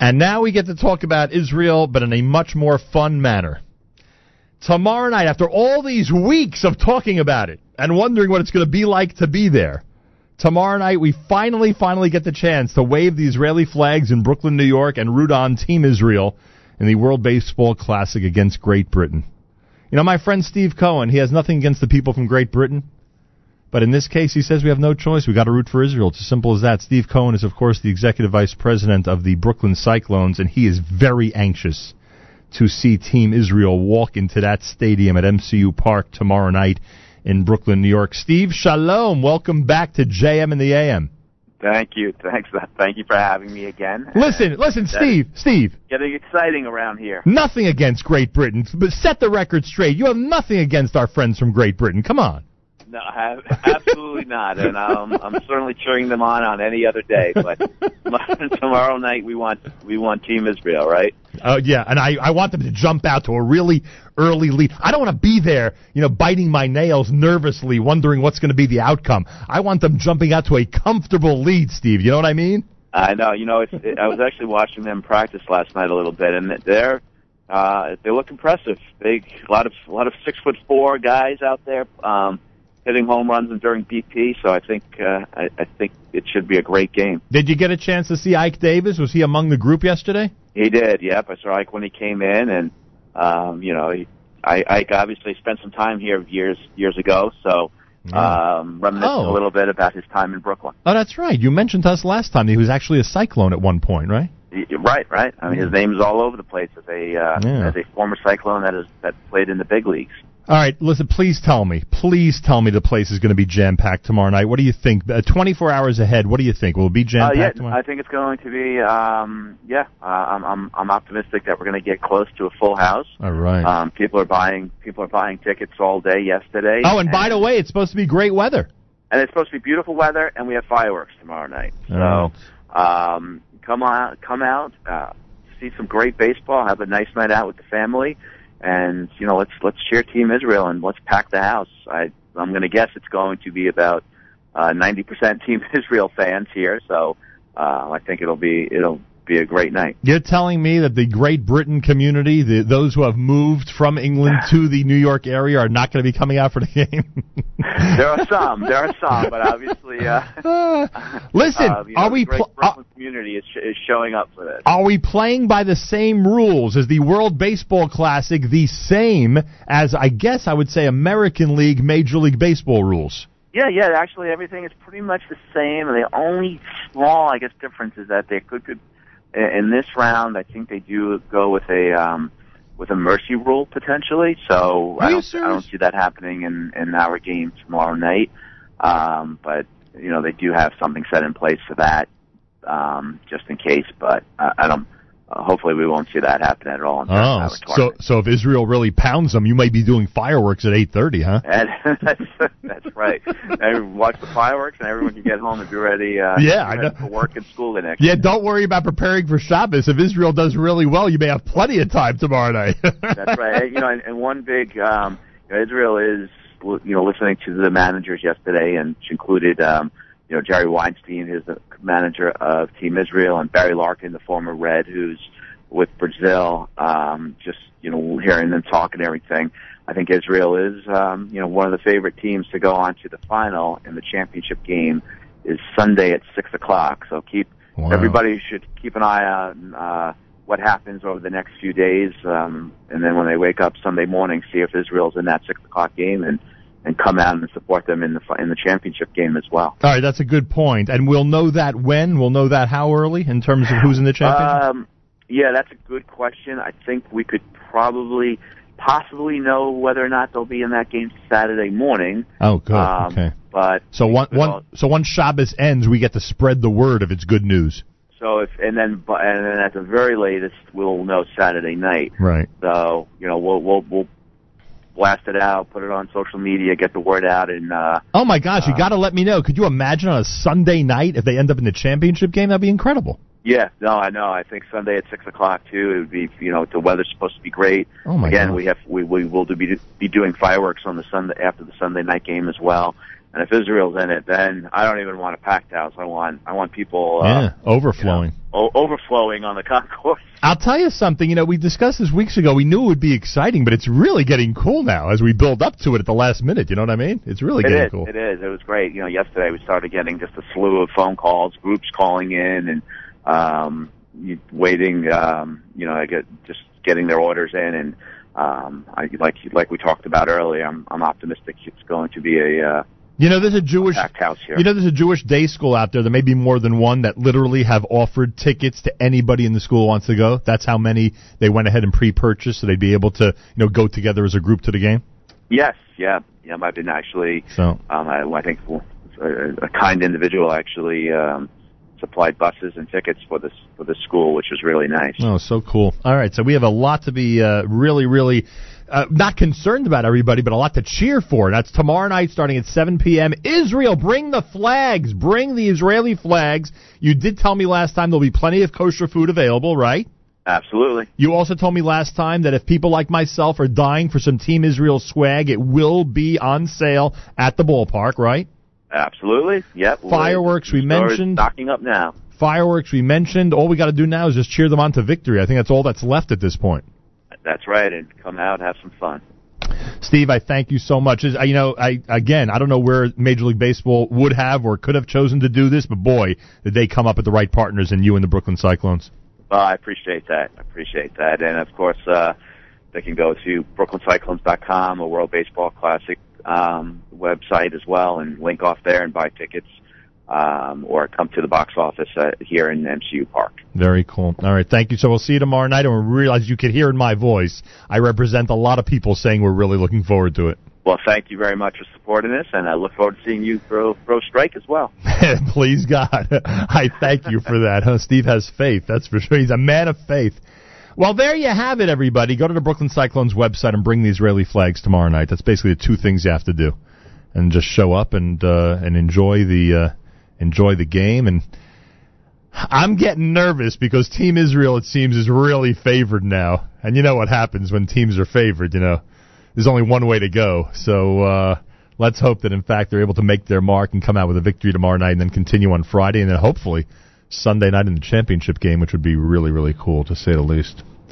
And now we get to talk about Israel, but in a much more fun manner. Tomorrow night, after all these weeks of talking about it and wondering what it's going to be like to be there, tomorrow night we finally, finally get the chance to wave the Israeli flags in Brooklyn, New York, and root on Team Israel in the World Baseball Classic against Great Britain. You know, my friend Steve Cohen, he has nothing against the people from Great Britain. But in this case, he says we have no choice. We've got to root for Israel. It's as simple as that. Steve Cohen is, of course, the executive vice president of the Brooklyn Cyclones, and he is very anxious to see Team Israel walk into that stadium at MCU Park tomorrow night in Brooklyn, New York. Steve, shalom. Welcome back to JM in the AM. Thank you. Thanks. Thank you for having me again. Listen, listen, Steve, Steve. Getting exciting around here. Nothing against Great Britain, but set the record straight. You have nothing against our friends from Great Britain. Come on. No, absolutely not, and um, I'm certainly cheering them on on any other day. But tomorrow night we want we want Team Israel, right? Oh uh, yeah, and I I want them to jump out to a really early lead. I don't want to be there, you know, biting my nails nervously, wondering what's going to be the outcome. I want them jumping out to a comfortable lead, Steve. You know what I mean? I know. You know, it's, it, I was actually watching them practice last night a little bit, and they're uh, they look impressive. Big, a lot of a lot of six foot four guys out there. Um, hitting home runs and during BP. So I think uh, I, I think it should be a great game. Did you get a chance to see Ike Davis? Was he among the group yesterday? He did. Yep, I saw Ike when he came in, and um, you know, he, I, Ike obviously spent some time here years years ago, so. Um, reminiscing oh. a little bit about his time in Brooklyn. Oh, that's right. You mentioned to us last time he was actually a Cyclone at one point, right? Right, right. I mean, his name is all over the place as a uh, yeah. as a former Cyclone that is that played in the big leagues. All right, listen. Please tell me. Please tell me the place is going to be jam packed tomorrow night. What do you think? Uh, Twenty four hours ahead. What do you think? Will it be jam packed uh, yeah, tomorrow? I think it's going to be. Um, yeah, uh, I'm, I'm I'm optimistic that we're going to get close to a full house. All right. Um, people are buying people are buying tickets all day yesterday. Oh, and, and by the way, it's supposed to be great weather. And it's supposed to be beautiful weather, and we have fireworks tomorrow night. So, um, come on, come out, uh, see some great baseball, have a nice night out with the family and you know let's let's cheer Team Israel and let's pack the house. I I'm going to guess it's going to be about uh, 90% Team Israel fans here, so uh, I think it'll be it'll be a great night. You're telling me that the Great Britain community, the, those who have moved from England to the New York area, are not going to be coming out for the game? there are some, there are some, but obviously, uh, listen, uh, you know, are we? Brooklyn uh, community is, is showing up for this. Are we playing by the same rules? as the World Baseball Classic the same as I guess I would say American League, Major League Baseball rules? Yeah, yeah. Actually, everything is pretty much the same. The only small, I guess, difference is that they could could in this round, I think they do go with a um, with a mercy rule potentially. So I don't I don't see that happening in in our game tomorrow night. Um, but you know they do have something set in place for that um, just in case. But I, I don't uh, hopefully we won't see that happen at all. In oh, so so if Israel really pounds them, you might be doing fireworks at eight thirty, huh? And that's that's right. and watch the fireworks, and everyone can get home and be ready. Uh, yeah, I know. For work and school the next. Yeah, day. don't worry about preparing for Shabbos. If Israel does really well, you may have plenty of time tomorrow night. that's right. You know, and, and one big um, you know, Israel is you know listening to the managers yesterday, and included. Um, you know, Jerry Weinstein, who's the manager of Team Israel, and Barry Larkin, the former Red, who's with Brazil. Um, just you know, hearing them talk and everything. I think Israel is, um, you know, one of the favorite teams to go on to the final, and the championship game is Sunday at six o'clock. So keep wow. everybody should keep an eye on uh, what happens over the next few days, um, and then when they wake up Sunday morning, see if Israel's in that six o'clock game and and come out and support them in the in the championship game as well. All right, that's a good point. and we'll know that when we'll know that how early in terms of who's in the championship. Um, yeah, that's a good question. I think we could probably possibly know whether or not they'll be in that game Saturday morning. Oh, good. Um, okay. But so one, one so once Shabbos ends, we get to spread the word if it's good news. So if and then and then at the very latest, we'll know Saturday night. Right. So you know we'll we'll we'll blast it out, put it on social media, get the word out, and. uh Oh my gosh, you uh, got to let me know. Could you imagine on a Sunday night if they end up in the championship game? That'd be incredible. Yeah, no, I know. I think Sunday at six o'clock too. It would be, you know, the weather's supposed to be great. Oh my Again, gosh. we have we we will be be doing fireworks on the Sunday after the Sunday night game as well. And if Israel's in it, then I don't even want a packed house. I want I want people uh, yeah, overflowing. You know, o- overflowing on the concourse. I'll tell you something. You know, we discussed this weeks ago. We knew it would be exciting, but it's really getting cool now as we build up to it at the last minute. You know what I mean? It's really it getting is, cool. It is. It was great. You know, yesterday we started getting just a slew of phone calls, groups calling in, and um, waiting. Um, you know, I get just getting their orders in, and um, I like like we talked about earlier. I'm I'm optimistic it's going to be a uh, you know, there's a Jewish house here. You know, there's a Jewish day school out there. There may be more than one that literally have offered tickets to anybody in the school who wants to go. That's how many they went ahead and pre-purchased, so they'd be able to, you know, go together as a group to the game. Yes, yeah, yeah. I've been actually. So um, I, I think a, a kind individual actually um, supplied buses and tickets for this for the school, which was really nice. Oh, so cool! All right, so we have a lot to be uh, really, really uh, not concerned about everybody, but a lot to cheer for. That's tomorrow night starting at 7 p.m. Israel, bring the flags. Bring the Israeli flags. You did tell me last time there'll be plenty of kosher food available, right? Absolutely. You also told me last time that if people like myself are dying for some Team Israel swag, it will be on sale at the ballpark, right? Absolutely. Yep. Fireworks we mentioned. Stocking up now. Fireworks we mentioned. All we got to do now is just cheer them on to victory. I think that's all that's left at this point. That's right, and come out and have some fun. Steve, I thank you so much. You know, I again, I don't know where Major League Baseball would have or could have chosen to do this, but boy, did they come up with the right partners in you and the Brooklyn Cyclones. Well, I appreciate that. I appreciate that, and of course, uh, they can go to BrooklynCyclones.com a World Baseball Classic um, website as well, and link off there and buy tickets um, or come to the box office uh, here in MCU Park. Very cool. All right, thank you. So we'll see you tomorrow night, and we realize you can hear in my voice, I represent a lot of people saying we're really looking forward to it. Well, thank you very much for supporting this, and I look forward to seeing you throw throw strike as well. Please God, I thank you for that. Huh? Steve has faith. That's for sure. He's a man of faith. Well, there you have it, everybody. Go to the Brooklyn Cyclones website and bring the Israeli flags tomorrow night. That's basically the two things you have to do, and just show up and uh, and enjoy the. Uh, enjoy the game. And I'm getting nervous because Team Israel, it seems, is really favored now. And you know what happens when teams are favored, you know. There's only one way to go. So uh, let's hope that, in fact, they're able to make their mark and come out with a victory tomorrow night and then continue on Friday and then hopefully Sunday night in the championship game, which would be really, really cool, to say the least.